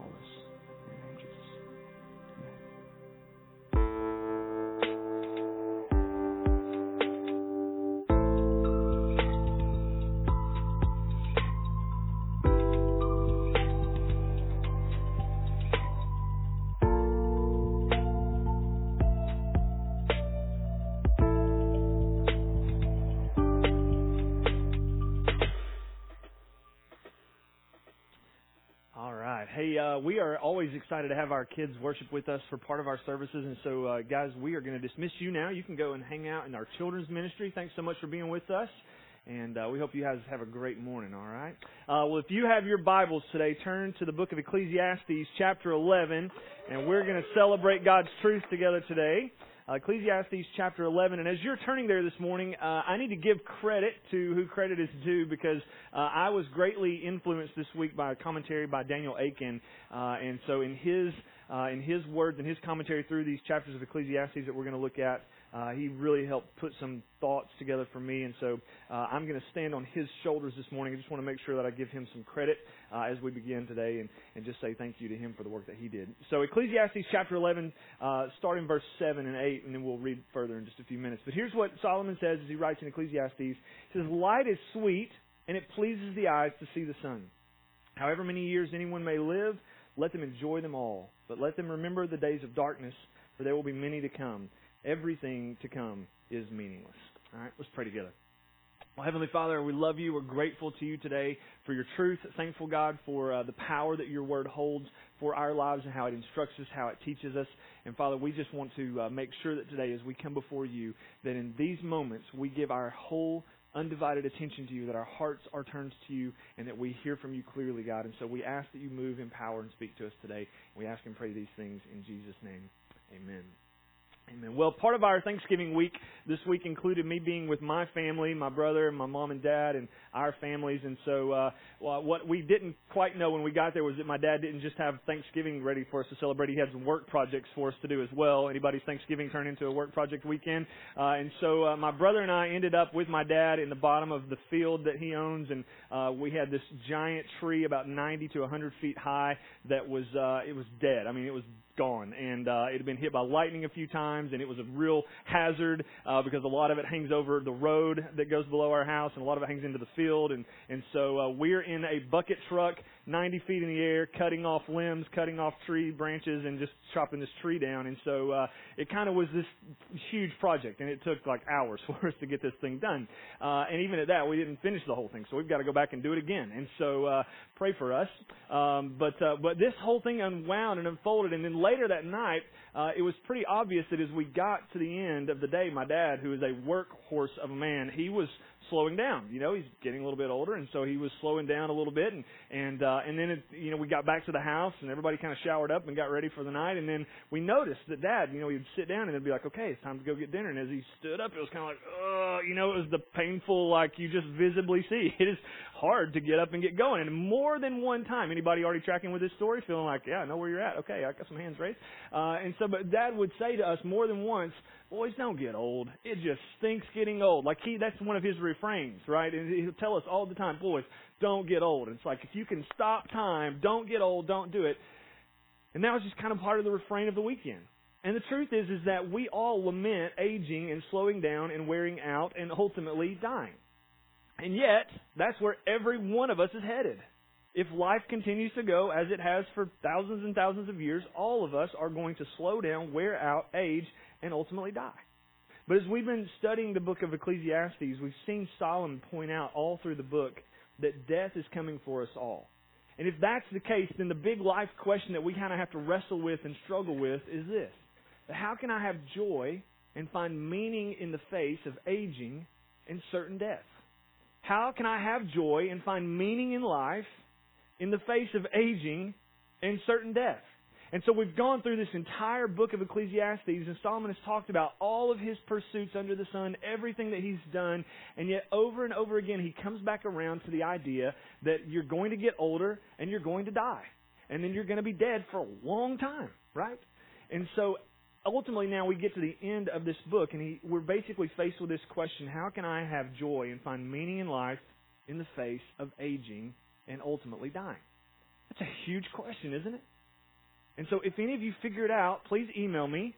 all always excited to have our kids worship with us for part of our services. And so, uh, guys, we are going to dismiss you now. You can go and hang out in our children's ministry. Thanks so much for being with us. And uh, we hope you guys have a great morning, all right? Uh, well, if you have your Bibles today, turn to the book of Ecclesiastes, chapter 11, and we're going to celebrate God's truth together today. Uh, Ecclesiastes chapter 11. And as you're turning there this morning, uh, I need to give credit to who credit is due because uh, I was greatly influenced this week by a commentary by Daniel Akin. Uh, and so in his, uh, in his words and his commentary through these chapters of Ecclesiastes that we're going to look at, uh, he really helped put some thoughts together for me, and so uh, I'm going to stand on his shoulders this morning. I just want to make sure that I give him some credit uh, as we begin today, and, and just say thank you to him for the work that he did. So Ecclesiastes chapter 11, uh, starting verse 7 and 8, and then we'll read further in just a few minutes. But here's what Solomon says as he writes in Ecclesiastes. He says, "Light is sweet, and it pleases the eyes to see the sun. However many years anyone may live, let them enjoy them all. But let them remember the days of darkness, for there will be many to come." Everything to come is meaningless. All right, let's pray together. Well, Heavenly Father, we love you. We're grateful to you today for your truth. Thankful, God, for uh, the power that your word holds for our lives and how it instructs us, how it teaches us. And Father, we just want to uh, make sure that today, as we come before you, that in these moments we give our whole undivided attention to you, that our hearts are turned to you, and that we hear from you clearly, God. And so we ask that you move in power and speak to us today. We ask and pray these things in Jesus' name. Amen. Amen. Well, part of our Thanksgiving week this week included me being with my family, my brother, and my mom and dad, and our families. And so, uh, well, what we didn't quite know when we got there was that my dad didn't just have Thanksgiving ready for us to celebrate. He had some work projects for us to do as well. Anybody's Thanksgiving turned into a work project weekend. Uh, and so, uh, my brother and I ended up with my dad in the bottom of the field that he owns, and uh, we had this giant tree about 90 to 100 feet high that was uh, it was dead. I mean, it was gone, and uh, it had been hit by lightning a few times, and it was a real hazard uh, because a lot of it hangs over the road that goes below our house, and a lot of it hangs into the field, and and so uh, we're in a bucket truck 90 feet in the air, cutting off limbs, cutting off tree branches, and just chopping this tree down. And so uh, it kind of was this huge project, and it took like hours for us to get this thing done. Uh, and even at that, we didn't finish the whole thing, so we've got to go back and do it again. And so uh, pray for us. Um, but uh, but this whole thing unwound and unfolded, and then later that night, uh, it was pretty obvious that as we got to the end of the day, my dad, who is a workhorse of a man, he was slowing down. You know, he's getting a little bit older, and so he was slowing down a little bit. And and uh, and then it, you know we got back to the house, and everybody kind of showered up and got ready for the night. And then we noticed that Dad, you know, he'd sit down and it'd be like, okay, it's time to go get dinner. And as he stood up, it was kind of like, uh, you know, it was the painful, like you just visibly see. It is hard to get up and get going. And more than one time, anybody already tracking with this story, feeling like, yeah, I know where you're at. Okay, I got some hands raised. Uh, and so, but Dad would say to us more than once, boys don't get old. It just stinks getting old. Like he, that's one of his refrains, right? And he'll tell us all the time, boys, don't get old. And it's like, if you can stop time, don't get old, don't do it. And that was just kind of part of the refrain of the weekend. And the truth is, is that we all lament aging and slowing down and wearing out and ultimately dying. And yet, that's where every one of us is headed. If life continues to go as it has for thousands and thousands of years, all of us are going to slow down, wear out, age, and ultimately die. But as we've been studying the book of Ecclesiastes, we've seen Solomon point out all through the book that death is coming for us all. And if that's the case, then the big life question that we kind of have to wrestle with and struggle with is this. How can I have joy and find meaning in the face of aging and certain death? How can I have joy and find meaning in life in the face of aging and certain death? And so we've gone through this entire book of Ecclesiastes, and Solomon has talked about all of his pursuits under the sun, everything that he's done, and yet over and over again he comes back around to the idea that you're going to get older and you're going to die. And then you're going to be dead for a long time, right? And so ultimately now we get to the end of this book, and he, we're basically faced with this question how can I have joy and find meaning in life in the face of aging and ultimately dying? That's a huge question, isn't it? And so if any of you figure it out, please email me.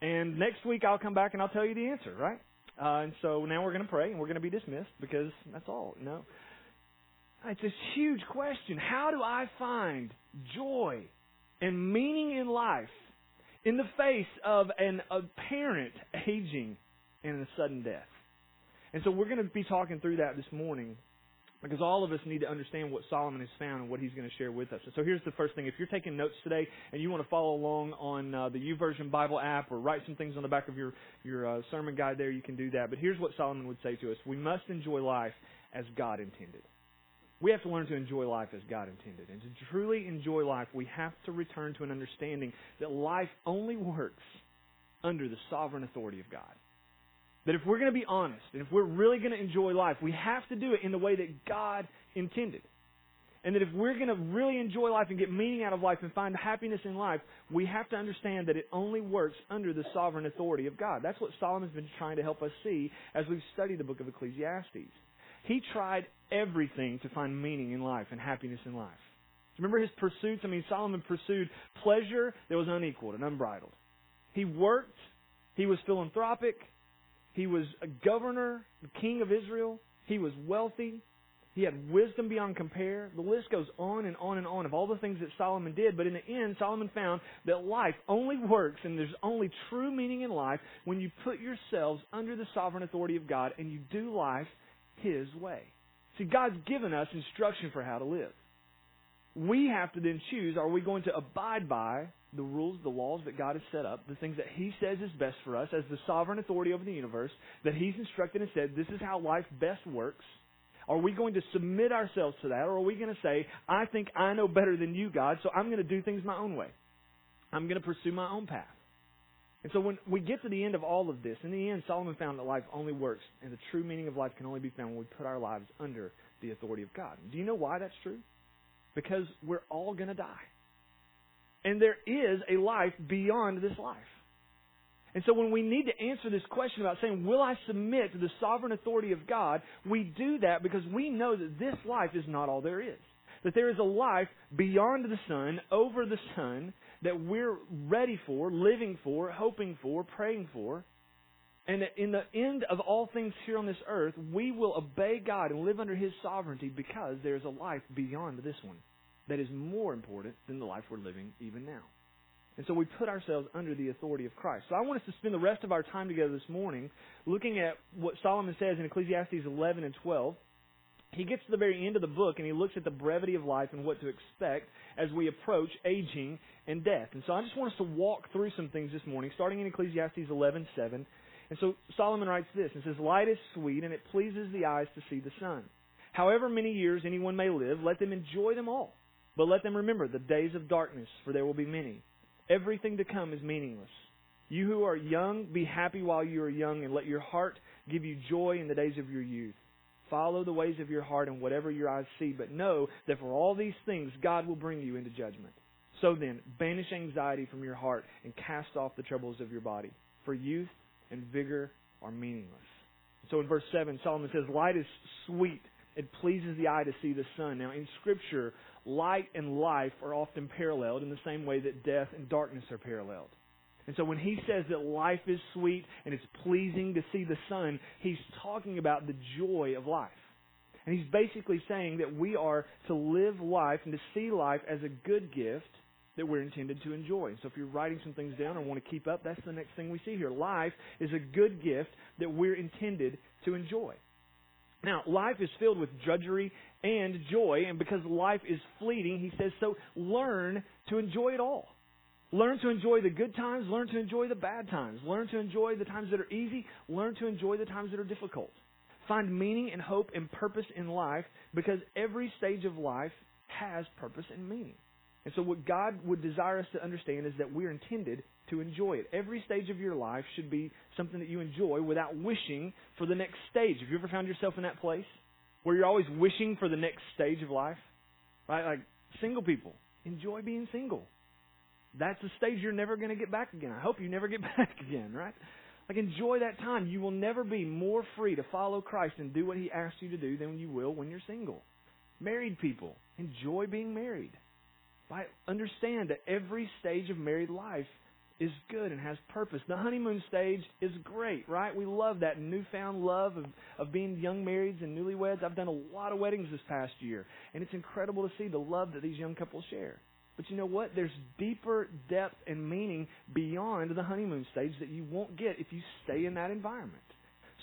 And next week I'll come back and I'll tell you the answer, right? Uh, and so now we're going to pray and we're going to be dismissed because that's all. You know, it's this huge question: How do I find joy and meaning in life in the face of an apparent aging and a sudden death? And so we're going to be talking through that this morning because all of us need to understand what Solomon has found and what he's going to share with us. And so here's the first thing. If you're taking notes today and you want to follow along on uh, the YouVersion Bible app or write some things on the back of your, your uh, sermon guide there, you can do that. But here's what Solomon would say to us. We must enjoy life as God intended. We have to learn to enjoy life as God intended. And to truly enjoy life, we have to return to an understanding that life only works under the sovereign authority of God. That if we're going to be honest and if we're really going to enjoy life, we have to do it in the way that God intended. And that if we're going to really enjoy life and get meaning out of life and find happiness in life, we have to understand that it only works under the sovereign authority of God. That's what Solomon's been trying to help us see as we've studied the book of Ecclesiastes. He tried everything to find meaning in life and happiness in life. Remember his pursuits? I mean, Solomon pursued pleasure that was unequaled and unbridled. He worked. He was philanthropic. He was a governor, the king of Israel. He was wealthy. He had wisdom beyond compare. The list goes on and on and on of all the things that Solomon did. But in the end, Solomon found that life only works and there's only true meaning in life when you put yourselves under the sovereign authority of God and you do life His way. See, God's given us instruction for how to live. We have to then choose are we going to abide by the rules, the laws that God has set up, the things that He says is best for us as the sovereign authority over the universe, that He's instructed and said, this is how life best works. Are we going to submit ourselves to that, or are we going to say, I think I know better than you, God, so I'm going to do things my own way? I'm going to pursue my own path. And so when we get to the end of all of this, in the end, Solomon found that life only works, and the true meaning of life can only be found when we put our lives under the authority of God. Do you know why that's true? Because we're all going to die. And there is a life beyond this life. And so when we need to answer this question about saying, will I submit to the sovereign authority of God, we do that because we know that this life is not all there is. That there is a life beyond the sun, over the sun, that we're ready for, living for, hoping for, praying for. And that in the end of all things here on this earth, we will obey God and live under His sovereignty because there's a life beyond this one that is more important than the life we're living even now. And so we put ourselves under the authority of Christ. So I want us to spend the rest of our time together this morning looking at what Solomon says in Ecclesiastes 11 and 12. He gets to the very end of the book and he looks at the brevity of life and what to expect as we approach aging and death. And so I just want us to walk through some things this morning, starting in Ecclesiastes 11:7. And so Solomon writes this. It says, "Light is sweet, and it pleases the eyes to see the sun. However many years anyone may live, let them enjoy them all. But let them remember the days of darkness, for there will be many. Everything to come is meaningless. You who are young, be happy while you are young, and let your heart give you joy in the days of your youth. Follow the ways of your heart and whatever your eyes see, but know that for all these things God will bring you into judgment. So then, banish anxiety from your heart and cast off the troubles of your body, for youth and vigor are meaningless. So in verse 7, Solomon says, Light is sweet. It pleases the eye to see the sun. Now, in Scripture, light and life are often paralleled in the same way that death and darkness are paralleled. And so when he says that life is sweet and it's pleasing to see the sun, he's talking about the joy of life. And he's basically saying that we are to live life and to see life as a good gift that we're intended to enjoy. So if you're writing some things down or want to keep up, that's the next thing we see here. Life is a good gift that we're intended to enjoy. Now, life is filled with drudgery and joy, and because life is fleeting, he says, so learn to enjoy it all. Learn to enjoy the good times, learn to enjoy the bad times, learn to enjoy the times that are easy, learn to enjoy the times that are difficult. Find meaning and hope and purpose in life because every stage of life has purpose and meaning. And so what God would desire us to understand is that we're intended to enjoy it. Every stage of your life should be something that you enjoy without wishing for the next stage. Have you ever found yourself in that place where you're always wishing for the next stage of life? Right? Like single people, enjoy being single. That's a stage you're never going to get back again. I hope you never get back again, right? Like enjoy that time. You will never be more free to follow Christ and do what he asks you to do than you will when you're single. Married people, enjoy being married. Right? Understand that every stage of married life is good and has purpose. The honeymoon stage is great, right? We love that newfound love of, of being young marrieds and newlyweds. I've done a lot of weddings this past year, and it's incredible to see the love that these young couples share. But you know what? There's deeper depth and meaning beyond the honeymoon stage that you won't get if you stay in that environment.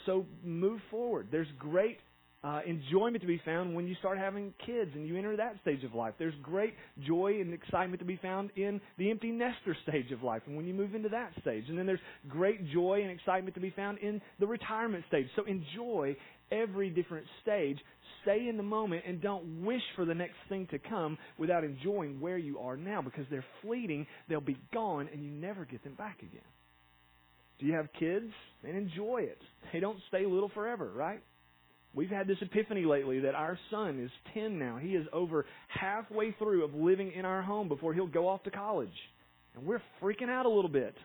So move forward. There's great uh, enjoyment to be found when you start having kids and you enter that stage of life. There's great joy and excitement to be found in the empty nester stage of life and when you move into that stage. And then there's great joy and excitement to be found in the retirement stage. So enjoy every different stage. Stay in the moment and don't wish for the next thing to come without enjoying where you are now because they're fleeting, they'll be gone, and you never get them back again. Do you have kids? And enjoy it. They don't stay little forever, right? We've had this epiphany lately that our son is 10 now. He is over halfway through of living in our home before he'll go off to college. And we're freaking out a little bit.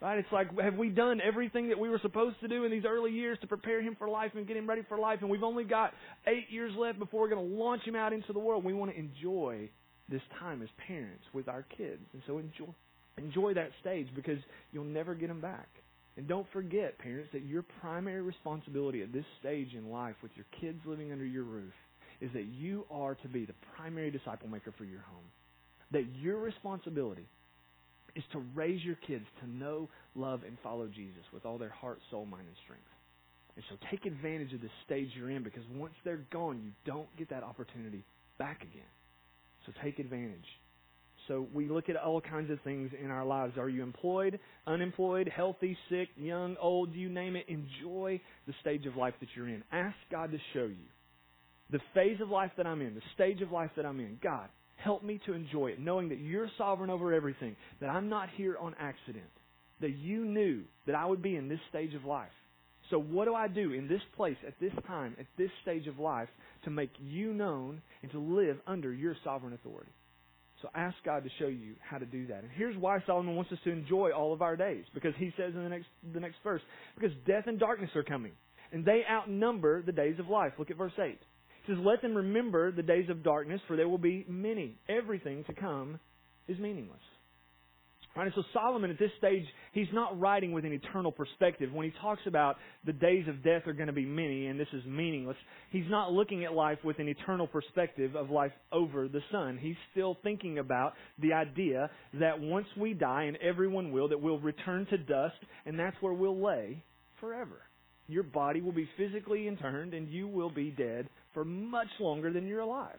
Right? It's like, have we done everything that we were supposed to do in these early years to prepare him for life and get him ready for life? And we've only got eight years left before we're going to launch him out into the world. We want to enjoy this time as parents with our kids. And so enjoy, enjoy that stage because you'll never get them back. And don't forget, parents, that your primary responsibility at this stage in life with your kids living under your roof is that you are to be the primary disciple maker for your home. That your responsibility is to raise your kids to know, love, and follow Jesus with all their heart, soul, mind, and strength. And so take advantage of the stage you're in because once they're gone, you don't get that opportunity back again. So take advantage. So we look at all kinds of things in our lives. Are you employed, unemployed, healthy, sick, young, old, you name it? Enjoy the stage of life that you're in. Ask God to show you the phase of life that I'm in, the stage of life that I'm in. God, help me to enjoy it, knowing that you're sovereign over everything, that I'm not here on accident, that you knew that I would be in this stage of life. So what do I do in this place, at this time, at this stage of life, to make you known and to live under your sovereign authority? So ask God to show you how to do that. And here's why Solomon wants us to enjoy all of our days. Because he says in the next, the next verse, because death and darkness are coming, and they outnumber the days of life. Look at verse 8. He says, Let them remember the days of darkness, for there will be many. Everything to come is meaningless. Right? And so Solomon at this stage, he's not writing with an eternal perspective. When he talks about the days of death are going to be many and this is meaningless, he's not looking at life with an eternal perspective of life over the sun. He's still thinking about the idea that once we die, and everyone will, that we'll return to dust, and that's where we'll lay forever. Your body will be physically interned, and you will be dead for much longer than you're alive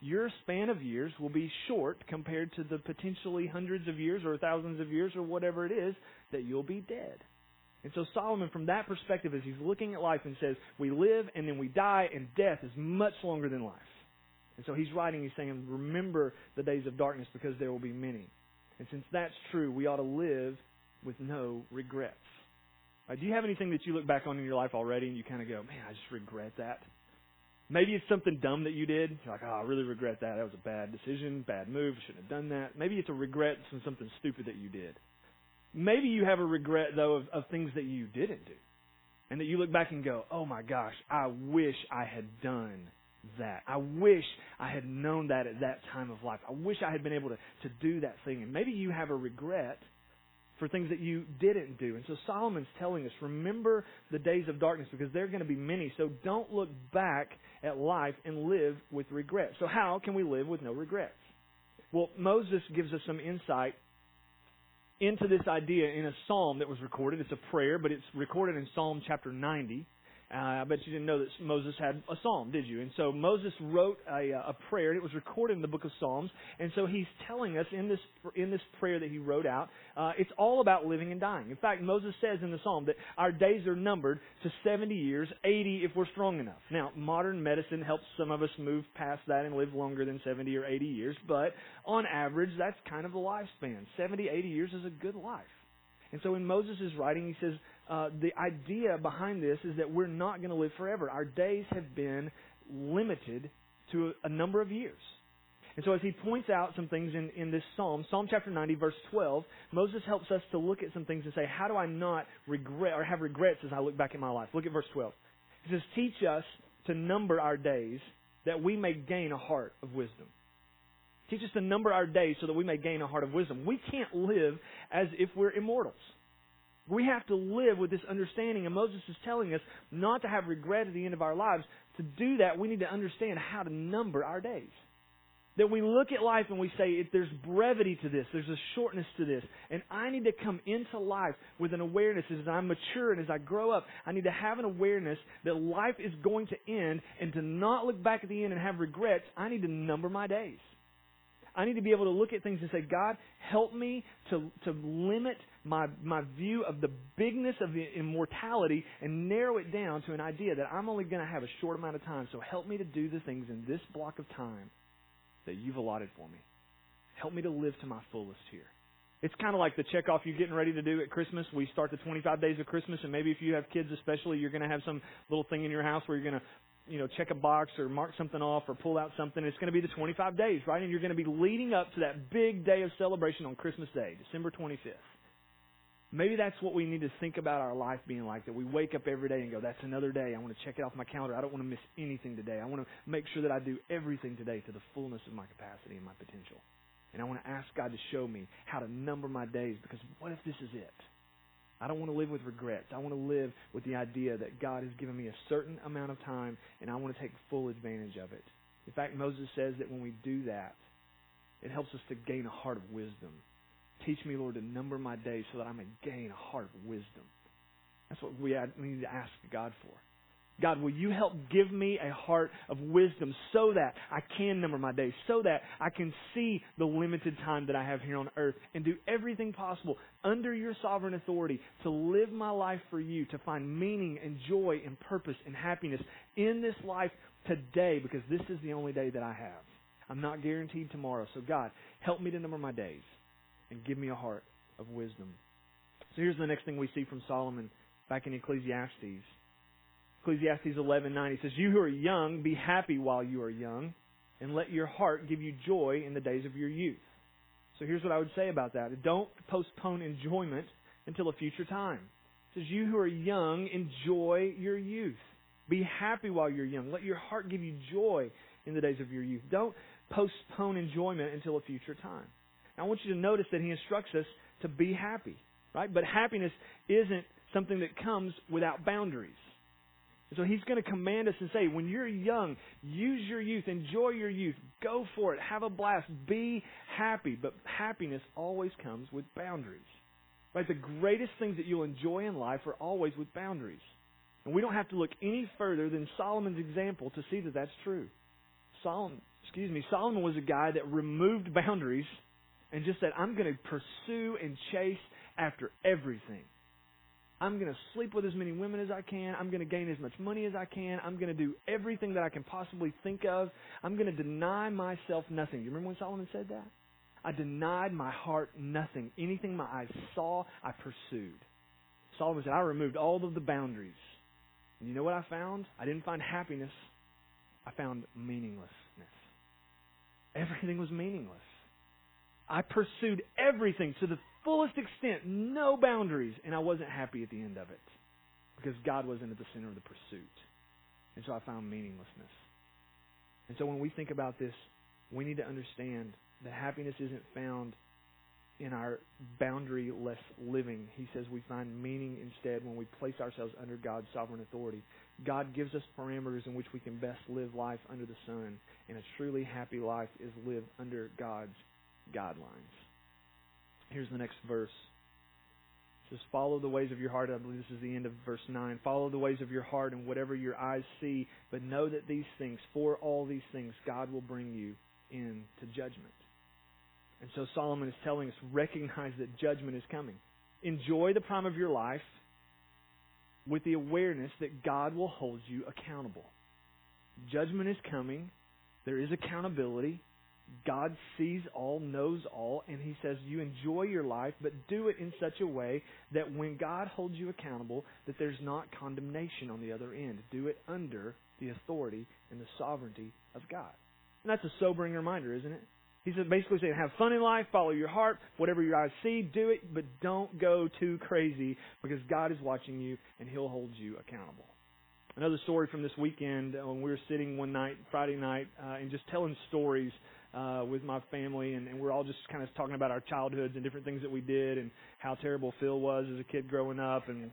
your span of years will be short compared to the potentially hundreds of years or thousands of years or whatever it is that you'll be dead. And so Solomon, from that perspective, as he's looking at life and says, we live and then we die, and death is much longer than life. And so he's writing, he's saying, remember the days of darkness because there will be many. And since that's true, we ought to live with no regrets. Right, do you have anything that you look back on in your life already and you kind of go, man, I just regret that? Maybe it's something dumb that you did. You're like, oh, I really regret that. That was a bad decision, bad move. Shouldn't have done that. Maybe it's a regret from something stupid that you did. Maybe you have a regret, though, of, of things that you didn't do. And that you look back and go, oh my gosh, I wish I had done that. I wish I had known that at that time of life. I wish I had been able to, to do that thing. And maybe you have a regret for things that you didn't do. And so Solomon's telling us, remember the days of darkness because they're going to be many. So don't look back at life and live with regret. So how can we live with no regrets? Well, Moses gives us some insight into this idea in a psalm that was recorded. It's a prayer, but it's recorded in Psalm chapter 90. Uh, I bet you didn't know that Moses had a psalm, did you? And so Moses wrote a, a prayer, and it was recorded in the book of Psalms. And so he's telling us in this in this prayer that he wrote out, uh, it's all about living and dying. In fact, Moses says in the psalm that our days are numbered to 70 years, 80 if we're strong enough. Now, modern medicine helps some of us move past that and live longer than 70 or 80 years, but on average, that's kind of the lifespan. 70, 80 years is a good life. And so in Moses' writing, he says, uh, the idea behind this is that we're not going to live forever. Our days have been limited to a, a number of years. And so as he points out some things in, in this psalm, Psalm chapter 90, verse 12, Moses helps us to look at some things and say, how do I not regret or have regrets as I look back at my life? Look at verse 12. He says, teach us to number our days that we may gain a heart of wisdom. Teach us to number our days so that we may gain a heart of wisdom. We can't live as if we're immortals. We have to live with this understanding, and Moses is telling us not to have regret at the end of our lives. To do that, we need to understand how to number our days. That we look at life and we say, there's brevity to this, there's a shortness to this, and I need to come into life with an awareness as I mature and as I grow up. I need to have an awareness that life is going to end, and to not look back at the end and have regrets. I need to number my days. I need to be able to look at things and say, God, help me to, to limit my, my view of the bigness of the immortality and narrow it down to an idea that I'm only going to have a short amount of time. So help me to do the things in this block of time that you've allotted for me. Help me to live to my fullest here. It's kind of like the checkoff you're getting ready to do at Christmas. We start the 25 days of Christmas, and maybe if you have kids especially, you're going to have some little thing in your house where you're going to you know, check a box or mark something off or pull out something. It's going to be the 25 days, right? And you're going to be leading up to that big day of celebration on Christmas Day, December 25th. Maybe that's what we need to think about our life being like, that we wake up every day and go, that's another day. I want to check it off my calendar. I don't want to miss anything today. I want to make sure that I do everything today to the fullness of my capacity and my potential. And I want to ask God to show me how to number my days because what if this is it? I don't want to live with regrets. I want to live with the idea that God has given me a certain amount of time and I want to take full advantage of it. In fact, Moses says that when we do that, it helps us to gain a heart of wisdom. Teach me, Lord, to number my days so that I may gain a heart of wisdom. That's what we need to ask God for. God, will you help give me a heart of wisdom so that I can number my days, so that I can see the limited time that I have here on earth and do everything possible under your sovereign authority to live my life for you, to find meaning and joy and purpose and happiness in this life today because this is the only day that I have. I'm not guaranteed tomorrow. So, God, help me to number my days and give me a heart of wisdom. So, here's the next thing we see from Solomon back in Ecclesiastes. Ecclesiastes 11:9 he says, "You who are young, be happy while you are young, and let your heart give you joy in the days of your youth." So here's what I would say about that. Don't postpone enjoyment until a future time. It says, "You who are young, enjoy your youth. Be happy while you're young. Let your heart give you joy in the days of your youth. Don't postpone enjoyment until a future time." I want you to notice that he instructs us to be happy, right? But happiness isn't something that comes without boundaries. So he's going to command us and say, when you're young, use your youth, enjoy your youth, go for it, have a blast, be happy. But happiness always comes with boundaries. Right? The greatest things that you'll enjoy in life are always with boundaries. And we don't have to look any further than Solomon's example to see that that's true. Solomon, excuse me, Solomon was a guy that removed boundaries and just said, I'm going to pursue and chase after everything. I'm going to sleep with as many women as I can. I'm going to gain as much money as I can. I'm going to do everything that I can possibly think of. I'm going to deny myself nothing. You remember when Solomon said that? I denied my heart nothing. Anything my eyes saw, I pursued. Solomon said, I removed all of the boundaries. And you know what I found? I didn't find happiness. I found meaninglessness. Everything was meaningless. I pursued everything to the fullest extent, no boundaries, and I wasn't happy at the end of it because God wasn't at the center of the pursuit. And so I found meaninglessness. And so when we think about this, we need to understand that happiness isn't found in our boundaryless living. He says we find meaning instead when we place ourselves under God's sovereign authority. God gives us parameters in which we can best live life under the sun, and a truly happy life is lived under God's guidelines. Here's the next verse. It says, Follow the ways of your heart. I believe this is the end of verse 9. Follow the ways of your heart and whatever your eyes see, but know that these things, for all these things, God will bring you into judgment. And so Solomon is telling us, recognize that judgment is coming. Enjoy the prime of your life with the awareness that God will hold you accountable. Judgment is coming. There is accountability. God sees all, knows all, and He says you enjoy your life, but do it in such a way that when God holds you accountable, that there's not condemnation on the other end. Do it under the authority and the sovereignty of God. And that's a sobering reminder, isn't it? He's basically saying, have fun in life, follow your heart, whatever your eyes see, do it, but don't go too crazy because God is watching you and He'll hold you accountable. Another story from this weekend uh, when we were sitting one night, Friday night, uh, and just telling stories uh, with my family, and, and we're all just kind of talking about our childhoods and different things that we did, and how terrible Phil was as a kid growing up, and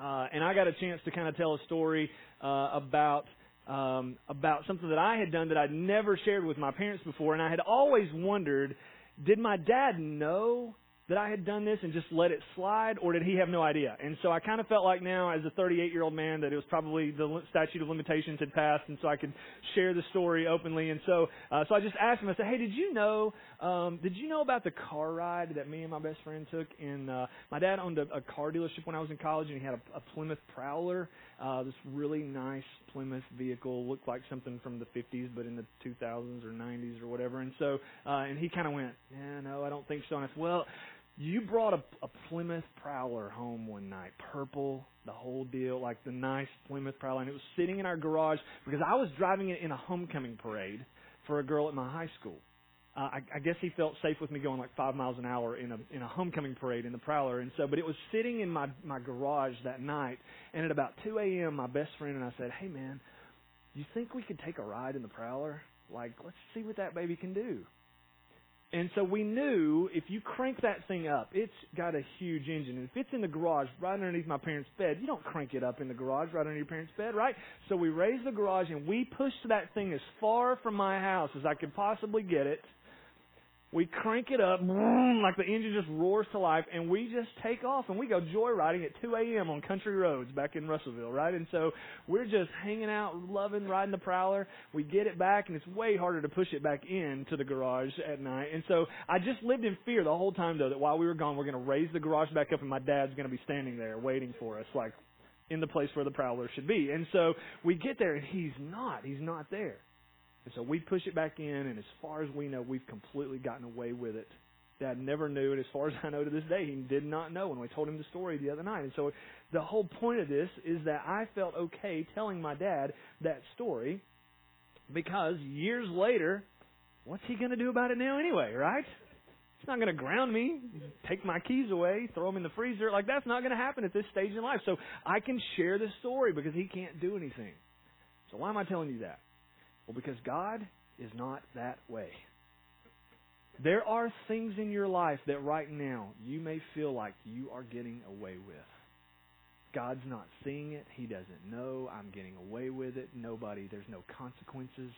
uh, and I got a chance to kind of tell a story uh, about um, about something that I had done that I'd never shared with my parents before, and I had always wondered, did my dad know that I had done this and just let it slide, or did he have no idea? And so I kind of felt like now, as a 38 year old man, that it was probably the statute of limitations had passed, and so I could share the story openly. And so, uh, so I just asked him. I said, "Hey, did you know? Um, did you know about the car ride that me and my best friend took? In uh, my dad owned a, a car dealership when I was in college, and he had a, a Plymouth Prowler, uh, this really nice Plymouth vehicle, looked like something from the 50s, but in the 2000s or 90s or whatever. And so, uh, and he kind of went, "Yeah, no, I don't think so." And I said, "Well." You brought a, a Plymouth Prowler home one night, purple, the whole deal, like the nice Plymouth Prowler, and it was sitting in our garage because I was driving it in a homecoming parade for a girl at my high school. Uh, I, I guess he felt safe with me going like five miles an hour in a in a homecoming parade in the Prowler, and so. But it was sitting in my my garage that night, and at about 2 a.m., my best friend and I said, "Hey man, you think we could take a ride in the Prowler? Like, let's see what that baby can do." And so we knew if you crank that thing up, it's got a huge engine. And if it's in the garage right underneath my parents' bed, you don't crank it up in the garage right under your parents' bed, right? So we raised the garage and we pushed that thing as far from my house as I could possibly get it we crank it up, like the engine just roars to life, and we just take off and we go joyriding at 2 a.m. on country roads back in Russellville, right? And so we're just hanging out, loving riding the Prowler. We get it back, and it's way harder to push it back into the garage at night. And so I just lived in fear the whole time, though, that while we were gone, we're going to raise the garage back up, and my dad's going to be standing there waiting for us, like in the place where the Prowler should be. And so we get there, and he's not. He's not there. And so we push it back in, and as far as we know, we've completely gotten away with it. Dad never knew, and as far as I know to this day, he did not know when we told him the story the other night. And so the whole point of this is that I felt okay telling my dad that story because years later, what's he going to do about it now anyway, right? He's not going to ground me, take my keys away, throw them in the freezer. Like, that's not going to happen at this stage in life. So I can share this story because he can't do anything. So why am I telling you that? Well, because God is not that way. There are things in your life that right now you may feel like you are getting away with. God's not seeing it. He doesn't know. I'm getting away with it. Nobody, there's no consequences.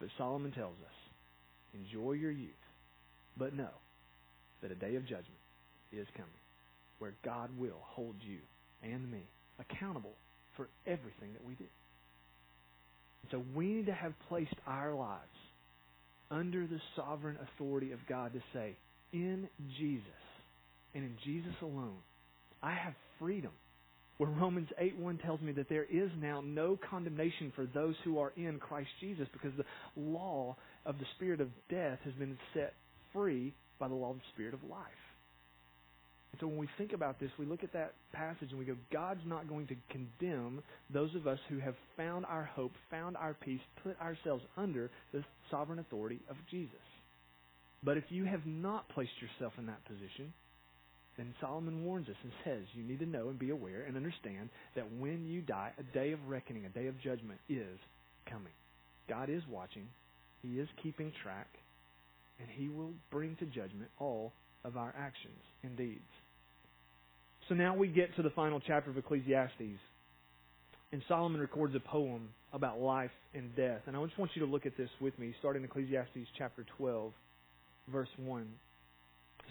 But Solomon tells us enjoy your youth, but know that a day of judgment is coming where God will hold you and me accountable for everything that we do. So we need to have placed our lives under the sovereign authority of God to say, in Jesus and in Jesus alone, I have freedom. Where Romans 8 1 tells me that there is now no condemnation for those who are in Christ Jesus because the law of the spirit of death has been set free by the law of the spirit of life. So when we think about this, we look at that passage and we go, God's not going to condemn those of us who have found our hope, found our peace, put ourselves under the sovereign authority of Jesus. But if you have not placed yourself in that position, then Solomon warns us and says you need to know and be aware and understand that when you die, a day of reckoning, a day of judgment is coming. God is watching, He is keeping track, and He will bring to judgment all of our actions and deeds. So now we get to the final chapter of Ecclesiastes. And Solomon records a poem about life and death. And I just want you to look at this with me, starting Ecclesiastes chapter 12, verse 1. It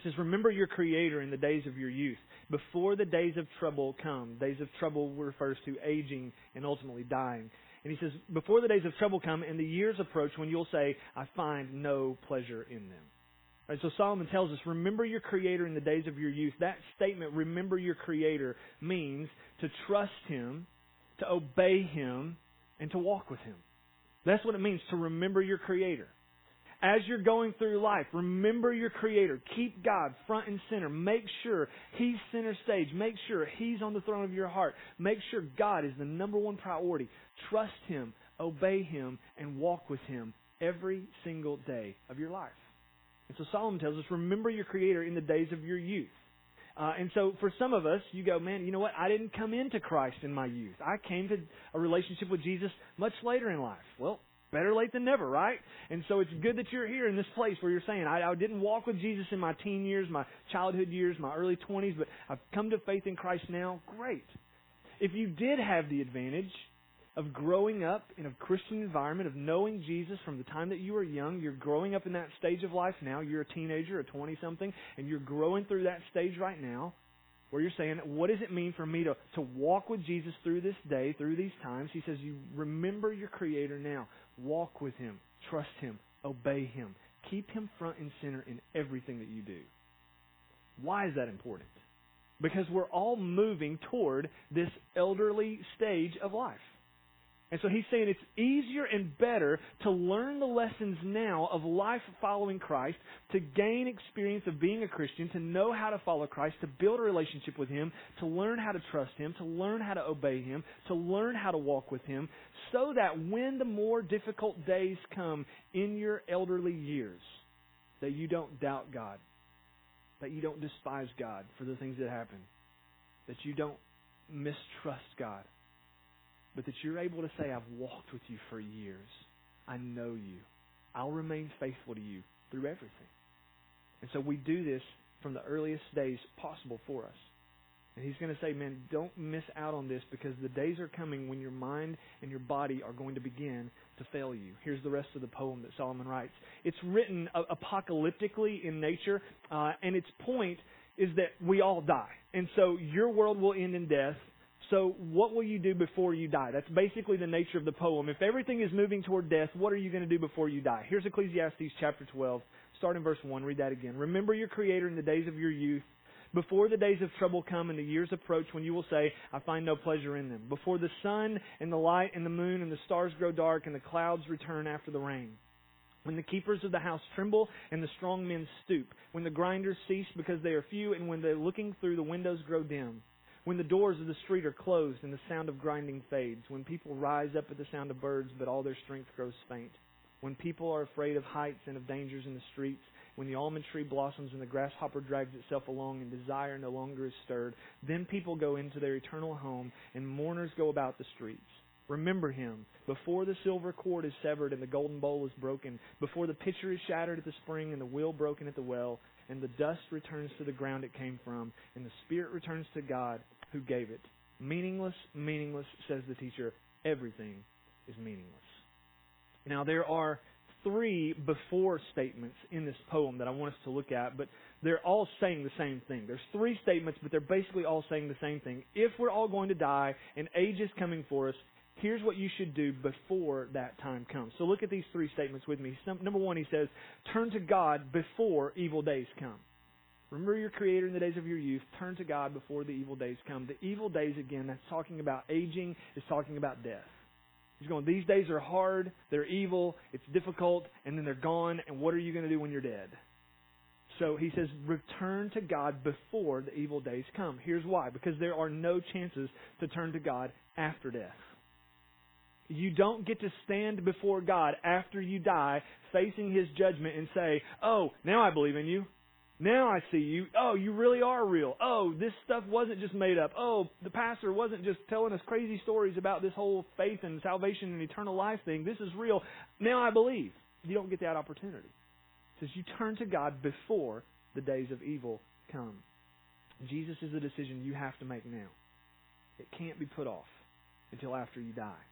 says, Remember your Creator in the days of your youth, before the days of trouble come. Days of trouble refers to aging and ultimately dying. And he says, Before the days of trouble come and the years approach when you'll say, I find no pleasure in them. Right, so Solomon tells us, remember your Creator in the days of your youth. That statement, remember your Creator, means to trust Him, to obey Him, and to walk with Him. That's what it means to remember your Creator. As you're going through life, remember your Creator. Keep God front and center. Make sure He's center stage. Make sure He's on the throne of your heart. Make sure God is the number one priority. Trust Him, obey Him, and walk with Him every single day of your life. And so Solomon tells us, remember your Creator in the days of your youth. Uh, and so for some of us, you go, man, you know what? I didn't come into Christ in my youth. I came to a relationship with Jesus much later in life. Well, better late than never, right? And so it's good that you're here in this place where you're saying, I, I didn't walk with Jesus in my teen years, my childhood years, my early 20s, but I've come to faith in Christ now. Great. If you did have the advantage of growing up in a Christian environment, of knowing Jesus from the time that you were young, you're growing up in that stage of life now, you're a teenager, a 20 something, and you're growing through that stage right now where you're saying, what does it mean for me to, to walk with Jesus through this day, through these times? He says, you remember your Creator now. Walk with Him. Trust Him. Obey Him. Keep Him front and center in everything that you do. Why is that important? Because we're all moving toward this elderly stage of life. And so he's saying it's easier and better to learn the lessons now of life following Christ, to gain experience of being a Christian, to know how to follow Christ, to build a relationship with Him, to learn how to trust Him, to learn how to obey Him, to learn how to walk with Him, so that when the more difficult days come in your elderly years, that you don't doubt God, that you don't despise God for the things that happen, that you don't mistrust God but that you're able to say, I've walked with you for years. I know you. I'll remain faithful to you through everything. And so we do this from the earliest days possible for us. And he's going to say, man, don't miss out on this because the days are coming when your mind and your body are going to begin to fail you. Here's the rest of the poem that Solomon writes. It's written apocalyptically in nature, uh, and its point is that we all die. And so your world will end in death, so, what will you do before you die? That's basically the nature of the poem. If everything is moving toward death, what are you going to do before you die? Here's Ecclesiastes chapter 12, start in verse 1. Read that again. Remember your Creator in the days of your youth, before the days of trouble come and the years approach when you will say, I find no pleasure in them. Before the sun and the light and the moon and the stars grow dark and the clouds return after the rain. When the keepers of the house tremble and the strong men stoop. When the grinders cease because they are few and when the looking through the windows grow dim when the doors of the street are closed and the sound of grinding fades, when people rise up at the sound of birds but all their strength grows faint, when people are afraid of heights and of dangers in the streets, when the almond tree blossoms and the grasshopper drags itself along and desire no longer is stirred, then people go into their eternal home and mourners go about the streets. Remember him before the silver cord is severed and the golden bowl is broken, before the pitcher is shattered at the spring and the wheel broken at the well, and the dust returns to the ground it came from, and the spirit returns to God who gave it. Meaningless, meaningless, says the teacher. Everything is meaningless. Now, there are three before statements in this poem that I want us to look at, but they're all saying the same thing. There's three statements, but they're basically all saying the same thing. If we're all going to die and age is coming for us, here's what you should do before that time comes. So look at these three statements with me. Number one, he says, turn to God before evil days come. Remember your Creator in the days of your youth. Turn to God before the evil days come. The evil days, again, that's talking about aging, is talking about death. He's going, these days are hard, they're evil, it's difficult, and then they're gone, and what are you going to do when you're dead? So he says, return to God before the evil days come. Here's why. Because there are no chances to turn to God after death. You don't get to stand before God after you die, facing His judgment, and say, Oh, now I believe in you. Now I see you. Oh, you really are real. Oh, this stuff wasn't just made up. Oh, the pastor wasn't just telling us crazy stories about this whole faith and salvation and eternal life thing. This is real. Now I believe. You don't get that opportunity. It says you turn to God before the days of evil come. Jesus is a decision you have to make now. It can't be put off until after you die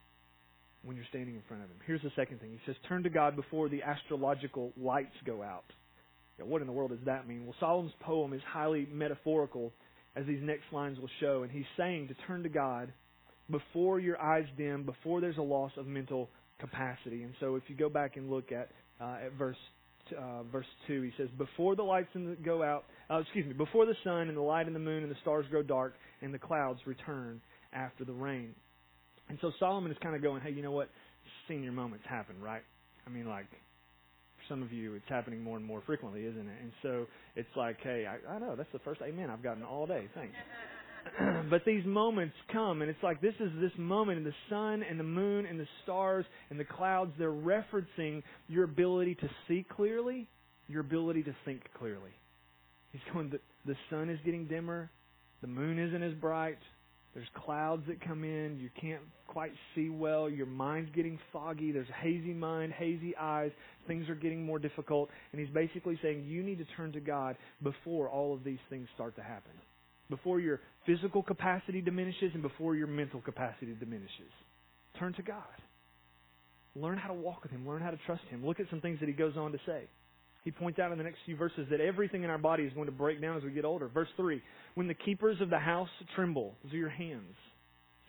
when you're standing in front of Him. Here's the second thing. He says, turn to God before the astrological lights go out what in the world does that mean? Well, Solomon's poem is highly metaphorical, as these next lines will show, and he's saying to turn to God before your eyes dim, before there's a loss of mental capacity. And so, if you go back and look at uh, at verse uh, verse two, he says, "Before the lights the, go out, uh, excuse me, before the sun and the light and the moon and the stars grow dark, and the clouds return after the rain." And so Solomon is kind of going, "Hey, you know what? Senior moments happen, right? I mean, like for some of you, it's happening more and more frequently, isn't it? And so it's like, hey, I, I know that's the first amen I've gotten all day. Thanks. but these moments come, and it's like this is this moment, and the sun and the moon and the stars and the clouds, they're referencing your ability to see clearly, your ability to think clearly. He's going, the, the sun is getting dimmer, the moon isn't as bright, There's clouds that come in. You can't quite see well. Your mind's getting foggy. There's a hazy mind, hazy eyes. Things are getting more difficult. And he's basically saying you need to turn to God before all of these things start to happen. Before your physical capacity diminishes and before your mental capacity diminishes. Turn to God. Learn how to walk with Him. Learn how to trust Him. Look at some things that he goes on to say. He points out in the next few verses that everything in our body is going to break down as we get older. Verse 3 When the keepers of the house tremble, those are your hands.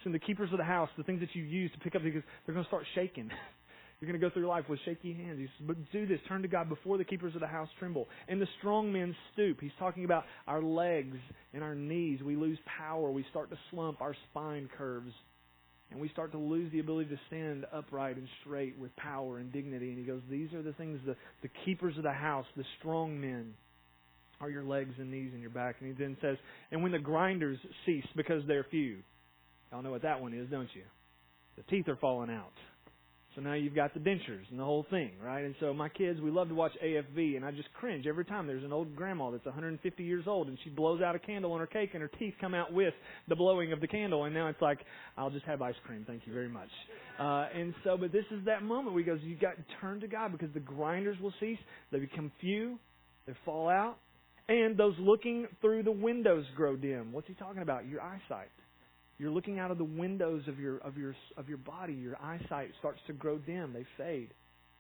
So, the keepers of the house, the things that you use to pick up, because they're going to start shaking. You're going to go through life with shaky hands. He says, but do this. Turn to God before the keepers of the house tremble. And the strong men stoop. He's talking about our legs and our knees. We lose power. We start to slump. Our spine curves. And we start to lose the ability to stand upright and straight with power and dignity. And he goes, These are the things, the, the keepers of the house, the strong men, are your legs and knees and your back. And he then says, And when the grinders cease because they're few. Y'all know what that one is, don't you? The teeth are falling out. So now you've got the dentures and the whole thing, right? And so my kids, we love to watch AFV, and I just cringe every time there's an old grandma that's 150 years old and she blows out a candle on her cake and her teeth come out with the blowing of the candle, and now it's like, I'll just have ice cream, thank you very much. Uh, and so, but this is that moment where he goes, you got to turn to God because the grinders will cease, they become few, they fall out, and those looking through the windows grow dim. What's he talking about? Your eyesight. You're looking out of the windows of your of your of your body. Your eyesight starts to grow dim. They fade.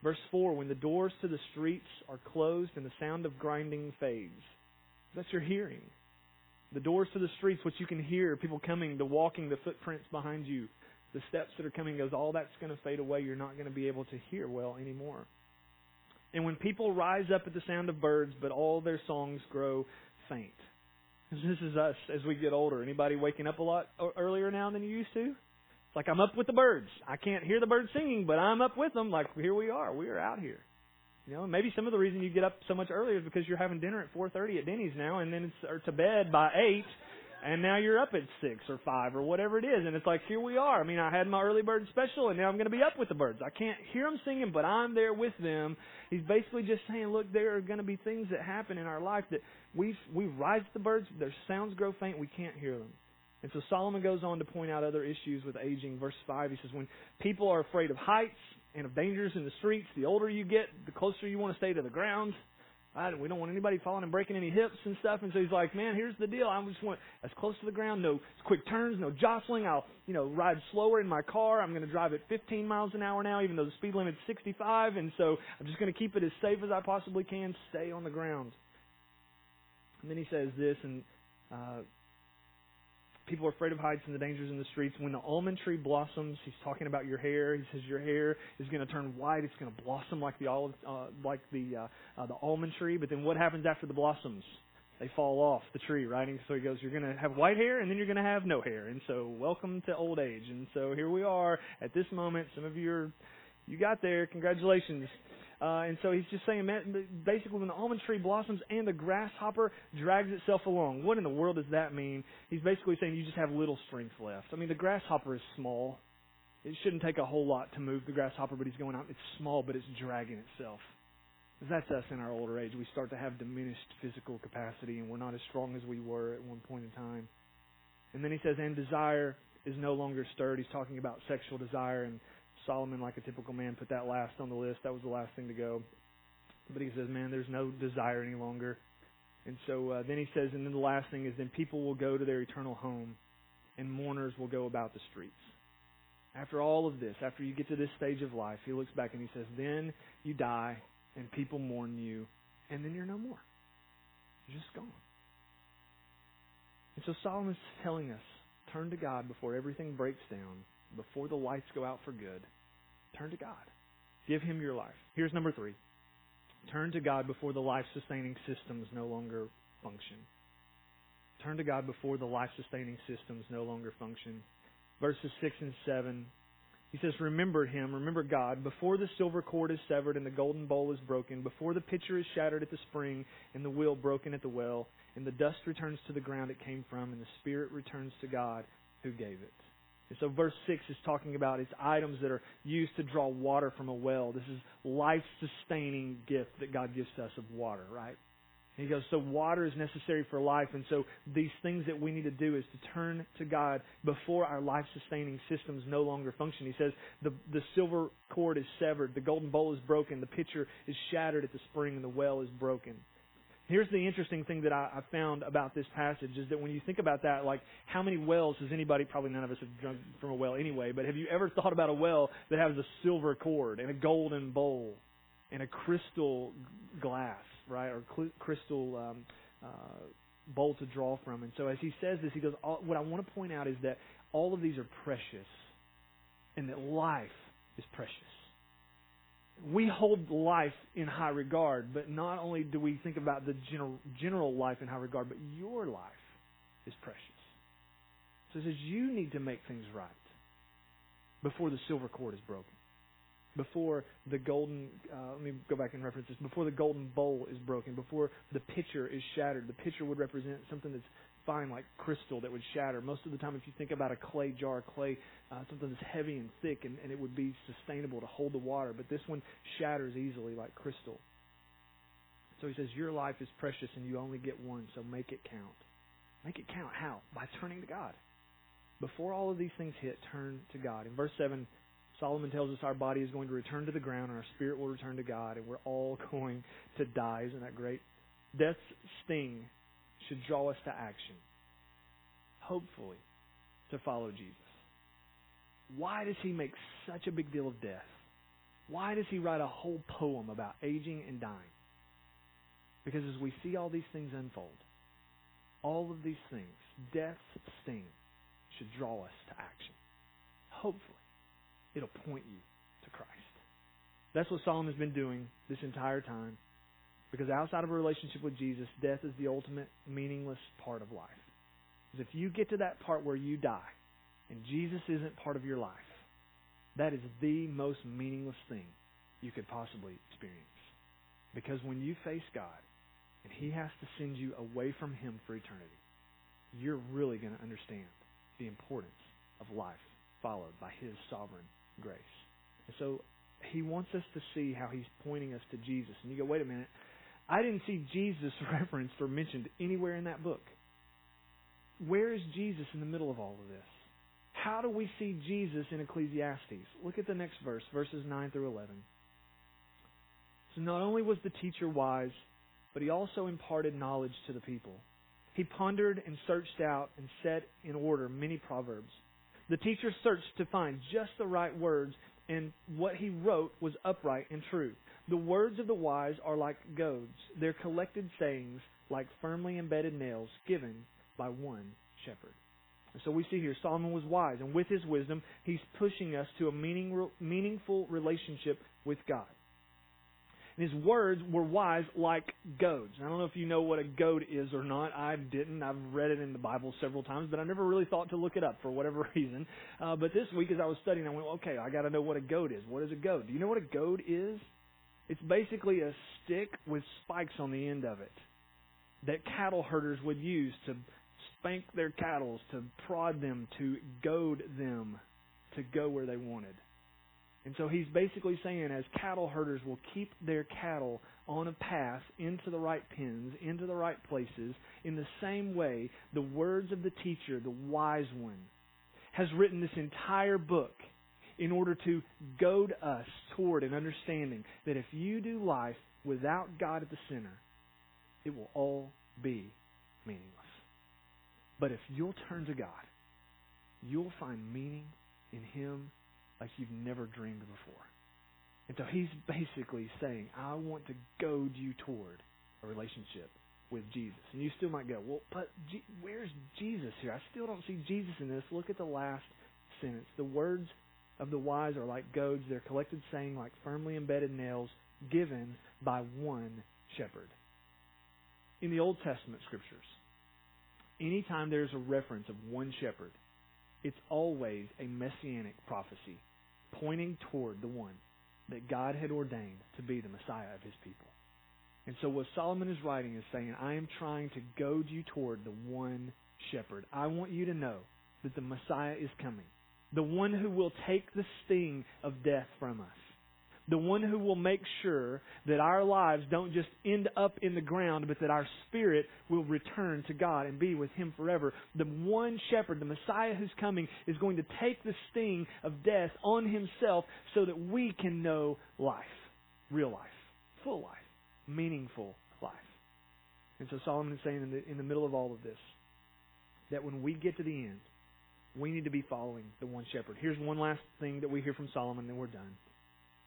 Verse four: When the doors to the streets are closed and the sound of grinding fades, that's your hearing. The doors to the streets, what you can hear, people coming, the walking, the footprints behind you, the steps that are coming, goes all that's going to fade away. You're not going to be able to hear well anymore. And when people rise up at the sound of birds, but all their songs grow faint. This is us as we get older. Anybody waking up a lot earlier now than you used to? It's like I'm up with the birds. I can't hear the birds singing, but I'm up with them. Like here we are. We are out here. You know, maybe some of the reason you get up so much earlier is because you're having dinner at 4:30 at Denny's now, and then it's or to bed by eight, and now you're up at six or five or whatever it is, and it's like here we are. I mean, I had my early bird special, and now I'm going to be up with the birds. I can't hear them singing, but I'm there with them. He's basically just saying, look, there are going to be things that happen in our life that we we rise the birds, their sounds grow faint, we can't hear them. And so Solomon goes on to point out other issues with aging. Verse 5, he says, When people are afraid of heights and of dangers in the streets, the older you get, the closer you want to stay to the ground. I, we don't want anybody falling and breaking any hips and stuff. And so he's like, man, here's the deal. I just want as close to the ground, no quick turns, no jostling. I'll, you know, ride slower in my car. I'm going to drive at 15 miles an hour now, even though the speed limit's 65. And so I'm just going to keep it as safe as I possibly can. Stay on the ground. And then he says this, and uh, people are afraid of heights and the dangers in the streets. When the almond tree blossoms, he's talking about your hair. He says your hair is going to turn white. It's going to blossom like the olive, uh, like the uh, uh, the almond tree. But then what happens after the blossoms? They fall off the tree, right? And so he goes, you're going to have white hair, and then you're going to have no hair. And so welcome to old age. And so here we are at this moment. Some of you are, you got there. Congratulations. Uh, and so he's just saying, man, basically, when the almond tree blossoms and the grasshopper drags itself along, what in the world does that mean? He's basically saying you just have little strength left. I mean, the grasshopper is small. It shouldn't take a whole lot to move the grasshopper, but he's going out. It's small, but it's dragging itself. That's us in our older age. We start to have diminished physical capacity, and we're not as strong as we were at one point in time. And then he says, and desire is no longer stirred. He's talking about sexual desire and Solomon, like a typical man, put that last on the list. That was the last thing to go. But he says, man, there's no desire any longer. And so uh, then he says, and then the last thing is, then people will go to their eternal home, and mourners will go about the streets. After all of this, after you get to this stage of life, he looks back and he says, then you die, and people mourn you, and then you're no more. You're just gone. And so Solomon's telling us, turn to God before everything breaks down, before the lights go out for good. Turn to God. Give Him your life. Here's number three. Turn to God before the life sustaining systems no longer function. Turn to God before the life sustaining systems no longer function. Verses 6 and 7. He says, Remember Him, remember God, before the silver cord is severed and the golden bowl is broken, before the pitcher is shattered at the spring and the wheel broken at the well, and the dust returns to the ground it came from, and the spirit returns to God who gave it. And so verse 6 is talking about its items that are used to draw water from a well. This is life-sustaining gift that God gives to us of water, right? And he goes, so water is necessary for life, and so these things that we need to do is to turn to God before our life-sustaining systems no longer function. He says the the silver cord is severed, the golden bowl is broken, the pitcher is shattered at the spring, and the well is broken. Here's the interesting thing that I, I found about this passage is that when you think about that, like how many wells has anybody? Probably none of us have drunk from a well anyway. But have you ever thought about a well that has a silver cord and a golden bowl and a crystal glass? right, or cl- crystal um, uh, bowl to draw from. And so as he says this, he goes, what I want to point out is that all of these are precious and that life is precious. We hold life in high regard, but not only do we think about the general, general life in high regard, but your life is precious. So he says you need to make things right before the silver cord is broken before the golden, uh, let me go back and reference this, before the golden bowl is broken, before the pitcher is shattered. The pitcher would represent something that's fine like crystal that would shatter. Most of the time, if you think about a clay jar, clay, uh, something that's heavy and thick and, and it would be sustainable to hold the water, but this one shatters easily like crystal. So he says, Your life is precious and you only get one, so make it count. Make it count. How? By turning to God. Before all of these things hit, turn to God. In verse 7, Solomon tells us our body is going to return to the ground and our spirit will return to God and we're all going to die. Isn't that great? Death's sting should draw us to action. Hopefully, to follow Jesus. Why does he make such a big deal of death? Why does he write a whole poem about aging and dying? Because as we see all these things unfold, all of these things, death's sting, should draw us to action. Hopefully it'll point you to Christ. That's what Solomon's been doing this entire time. Because outside of a relationship with Jesus, death is the ultimate meaningless part of life. Because if you get to that part where you die and Jesus isn't part of your life, that is the most meaningless thing you could possibly experience. Because when you face God and He has to send you away from Him for eternity, you're really going to understand the importance of life followed by His sovereign grace. And so he wants us to see how he's pointing us to Jesus. And you go, wait a minute. I didn't see Jesus referenced or mentioned anywhere in that book. Where is Jesus in the middle of all of this? How do we see Jesus in Ecclesiastes? Look at the next verse, verses 9 through 11. So not only was the teacher wise, but he also imparted knowledge to the people. He pondered and searched out and set in order many proverbs. The teacher searched to find just the right words, and what he wrote was upright and true. The words of the wise are like goads, their collected sayings like firmly embedded nails given by one shepherd. And so we see here Solomon was wise, and with his wisdom, he's pushing us to a meaning, meaningful relationship with God. And his words were wise like goads. I don't know if you know what a goad is or not. I didn't. I've read it in the Bible several times, but I never really thought to look it up for whatever reason. Uh, but this week, as I was studying, I went, okay, I got to know what a goad is. What is a goad? Do you know what a goad is? It's basically a stick with spikes on the end of it that cattle herders would use to spank their cattle, to prod them, to goad them to go where they wanted. And so he's basically saying, as cattle herders will keep their cattle on a path into the right pens, into the right places, in the same way, the words of the teacher, the wise one, has written this entire book in order to goad us toward an understanding that if you do life without God at the center, it will all be meaningless. But if you'll turn to God, you'll find meaning in Him like you've never dreamed before. And so he's basically saying, I want to goad you toward a relationship with Jesus. And you still might go, well, but G- where's Jesus here? I still don't see Jesus in this. Look at the last sentence. The words of the wise are like goads, their collected saying like firmly embedded nails given by one shepherd. In the Old Testament scriptures, anytime there's a reference of one shepherd, it's always a messianic prophecy pointing toward the one that God had ordained to be the Messiah of his people. And so what Solomon is writing is saying, I am trying to goad you toward the one shepherd. I want you to know that the Messiah is coming. The one who will take the sting of death from us. the one who will make sure that our lives don't just end up in the ground, but that our spirit will return to God and be with Him forever. The one shepherd, the Messiah who's coming, is going to take the sting of death on Himself so that we can know life, real life, full life, meaningful life. And so Solomon is saying in the, in the middle of all of this that when we get to the end, we need to be following the one shepherd. Here's one last thing that we hear from Solomon, and we're done.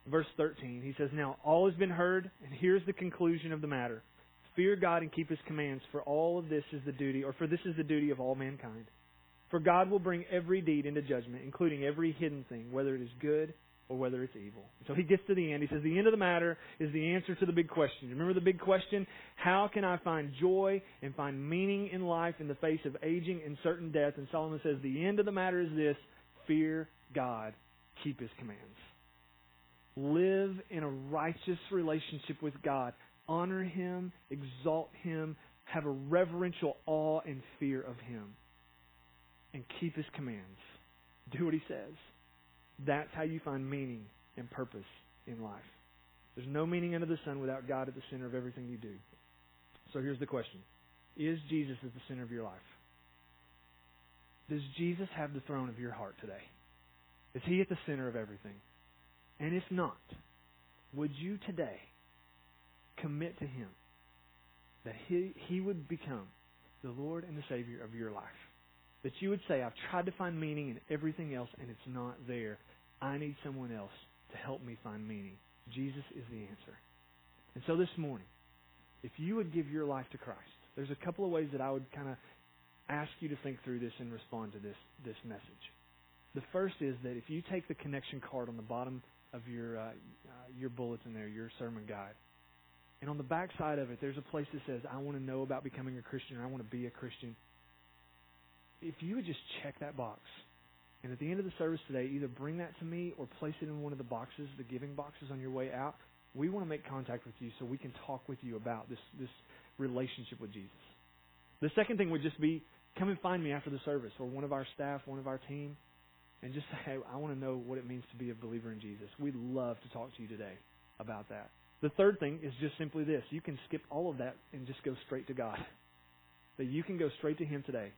Verse 13, he says, Now all has been heard, and here's the conclusion of the matter. Fear God and keep his commands, for all of this is the duty, or for this is the duty of all mankind. For God will bring every deed into judgment, including every hidden thing, whether it is good or whether it's evil. So he gets to the end. He says, The end of the matter is the answer to the big question. Remember the big question? How can I find joy and find meaning in life in the face of aging and certain death? And Solomon says, The end of the matter is this fear God, keep his commands. Live in a righteous relationship with God. Honor him, exalt him, have a reverential awe and fear of him. And keep his commands. Do what he says. That's how you find meaning and purpose in life. There's no meaning under the sun without God at the center of everything you do. So here's the question Is Jesus at the center of your life? Does Jesus have the throne of your heart today? Is he at the center of everything? And if not, would you today commit to him that he, he would become the Lord and the Savior of your life? That you would say, I've tried to find meaning in everything else and it's not there. I need someone else to help me find meaning. Jesus is the answer. And so this morning, if you would give your life to Christ, there's a couple of ways that I would kind of ask you to think through this and respond to this, this message. The first is that if you take the connection card on the bottom of your uh, uh, your bulletin there, your sermon guide, and on the back side of it, there's a place that says, "I want to know about becoming a Christian. I want to be a Christian." If you would just check that box, and at the end of the service today, either bring that to me or place it in one of the boxes, the giving boxes on your way out. We want to make contact with you so we can talk with you about this, this relationship with Jesus. The second thing would just be come and find me after the service or one of our staff, one of our team, and just say, I want to know what it means to be a believer in Jesus. We'd love to talk to you today about that. The third thing is just simply this. You can skip all of that and just go straight to God. That you can go straight to Him today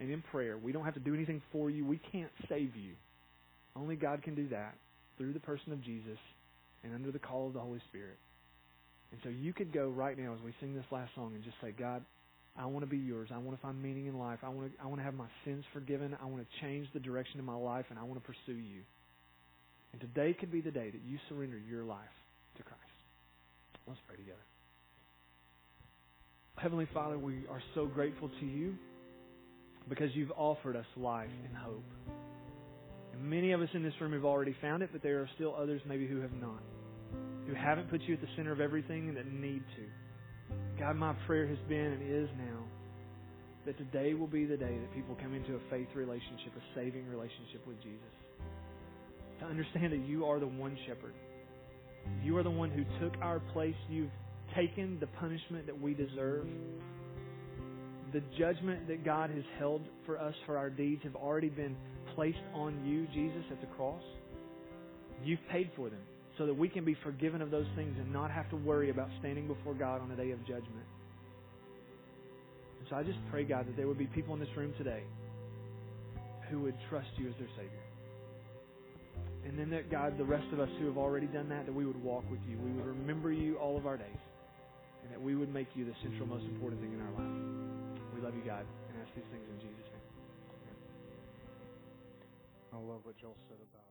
and in prayer. We don't have to do anything for you. We can't save you. Only God can do that through the person of Jesus and under the call of the Holy Spirit. And so you could go right now as we sing this last song and just say, God, I want to be yours. I want to find meaning in life. I want to, I want to have my sins forgiven. I want to change the direction of my life, and I want to pursue you. And today could be the day that you surrender your life to Christ. Let's pray together. Heavenly Father, we are so grateful to you because you've offered us life and hope. And many of us in this room have already found it, but there are still others maybe who have not, who haven't put you at the center of everything and that need to. God, my prayer has been and is now that today will be the day that people come into a faith relationship, a saving relationship with Jesus. To understand that you are the one shepherd. You are the one who took our place. You've taken the punishment that we deserve the judgment that God has held for us for our deeds have already been placed on you, Jesus, at the cross. You've paid for them so that we can be forgiven of those things and not have to worry about standing before God on a day of judgment. And so I just pray, God, that there would be people in this room today who would trust you as their Savior. And then that, God, the rest of us who have already done that, that we would walk with you. We would remember you all of our days. And that we would make you the central, most important thing in our life love you, God, and ask these things in Jesus' name. I love what Joel said about.